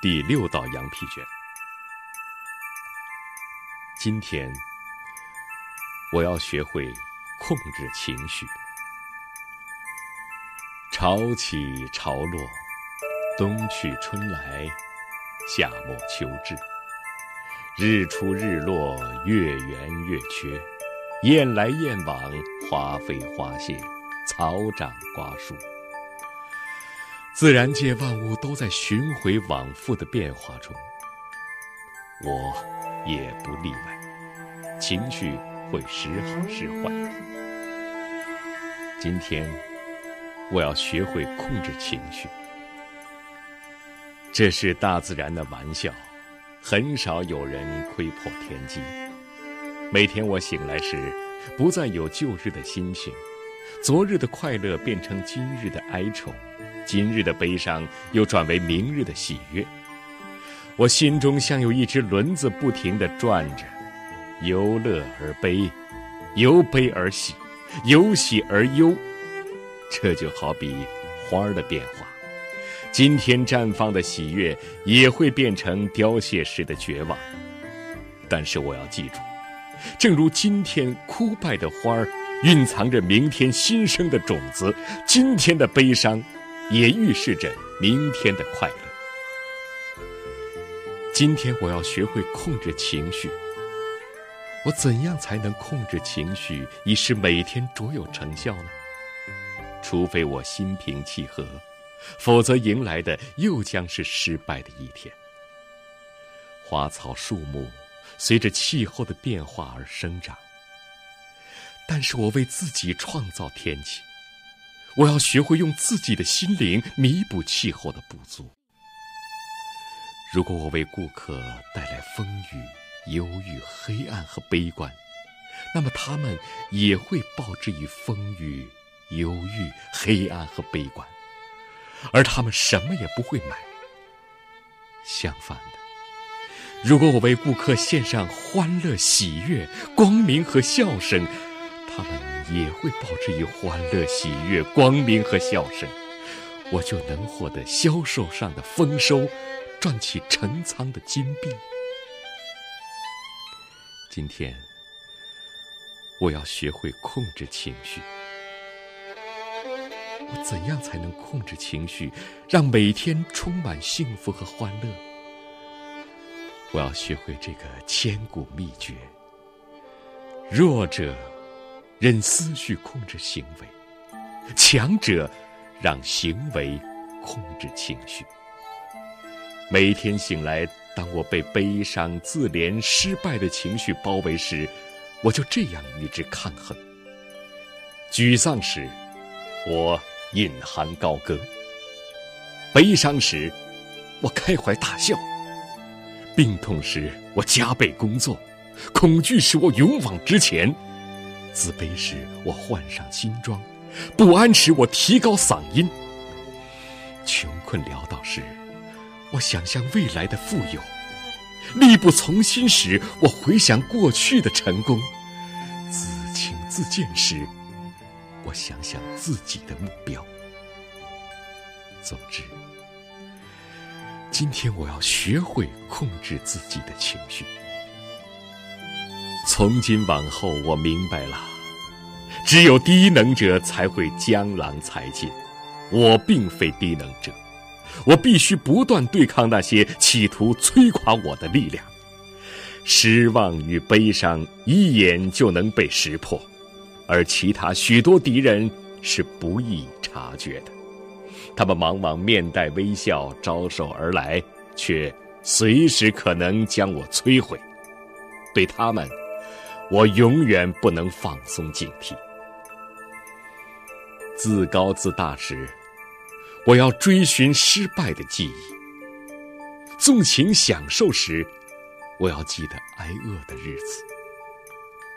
第六道羊皮卷。今天，我要学会控制情绪。潮起潮落，冬去春来，夏末秋至，日出日落，月圆月缺，雁来雁往，花飞花谢，草长瓜熟。自然界万物都在循回往复的变化中，我也不例外。情绪会时好时坏。今天我要学会控制情绪，这是大自然的玩笑，很少有人窥破天机。每天我醒来时，不再有旧日的心情，昨日的快乐变成今日的哀愁。今日的悲伤又转为明日的喜悦，我心中像有一只轮子不停地转着，由乐而悲，由悲而喜，由喜而忧。这就好比花儿的变化，今天绽放的喜悦也会变成凋谢时的绝望。但是我要记住，正如今天枯败的花儿蕴藏着明天新生的种子，今天的悲伤。也预示着明天的快乐。今天我要学会控制情绪。我怎样才能控制情绪，以使每天卓有成效呢？除非我心平气和，否则迎来的又将是失败的一天。花草树木随着气候的变化而生长，但是我为自己创造天气。我要学会用自己的心灵弥补气候的不足。如果我为顾客带来风雨、忧郁、黑暗和悲观，那么他们也会报之以风雨、忧郁、黑暗和悲观，而他们什么也不会买。相反的，如果我为顾客献上欢乐、喜悦、光明和笑声，他们。也会报之以欢乐、喜悦、光明和笑声，我就能获得销售上的丰收，赚起成仓的金币。今天，我要学会控制情绪。我怎样才能控制情绪，让每天充满幸福和欢乐？我要学会这个千古秘诀：弱者。任思绪控制行为，强者让行为控制情绪。每天醒来，当我被悲伤、自怜、失败的情绪包围时，我就这样与之抗衡。沮丧时，我隐含高歌；悲伤时，我开怀大笑；病痛时，我加倍工作；恐惧使，我勇往直前。自卑时，我换上新装；不安时，我提高嗓音；穷困潦倒时，我想象未来的富有；力不从心时，我回想过去的成功；自轻自贱时，我想想自己的目标。总之，今天我要学会控制自己的情绪。从今往后，我明白了，只有低能者才会江郎才尽。我并非低能者，我必须不断对抗那些企图摧垮我的力量。失望与悲伤一眼就能被识破，而其他许多敌人是不易察觉的。他们往往面带微笑招手而来，却随时可能将我摧毁。对他们。我永远不能放松警惕。自高自大时，我要追寻失败的记忆；纵情享受时，我要记得挨饿的日子；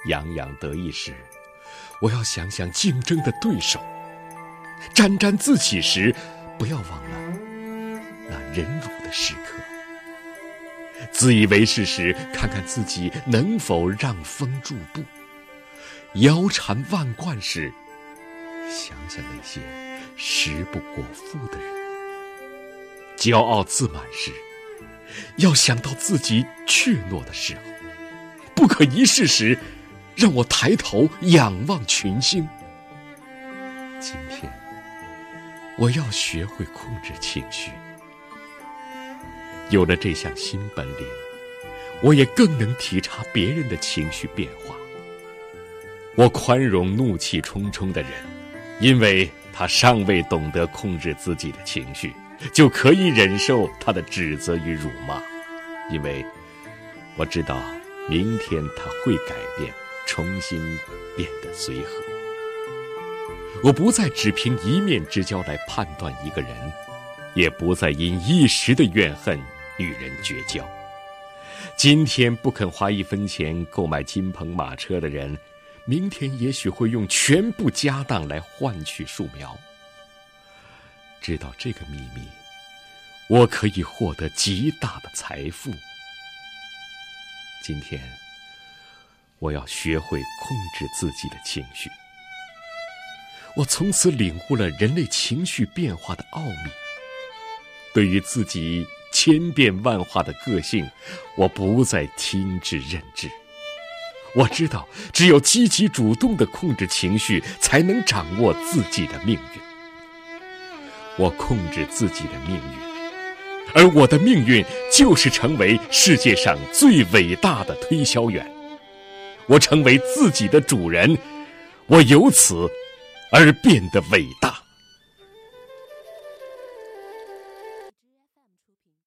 洋洋得意时，我要想想竞争的对手；沾沾自喜时，不要忘了那忍辱的时刻。自以为是时，看看自己能否让风驻步；腰缠万贯时，想想那些食不果腹的人；骄傲自满时，要想到自己怯懦的时候，不可一世时，让我抬头仰望群星。今天，我要学会控制情绪。有了这项新本领，我也更能体察别人的情绪变化。我宽容怒气冲冲的人，因为他尚未懂得控制自己的情绪，就可以忍受他的指责与辱骂。因为我知道，明天他会改变，重新变得随和。我不再只凭一面之交来判断一个人，也不再因一时的怨恨。与人绝交。今天不肯花一分钱购买金鹏马车的人，明天也许会用全部家当来换取树苗。知道这个秘密，我可以获得极大的财富。今天，我要学会控制自己的情绪。我从此领悟了人类情绪变化的奥秘。对于自己。千变万化的个性，我不再听之任之。我知道，只有积极主动的控制情绪，才能掌握自己的命运。我控制自己的命运，而我的命运就是成为世界上最伟大的推销员。我成为自己的主人，我由此而变得伟大。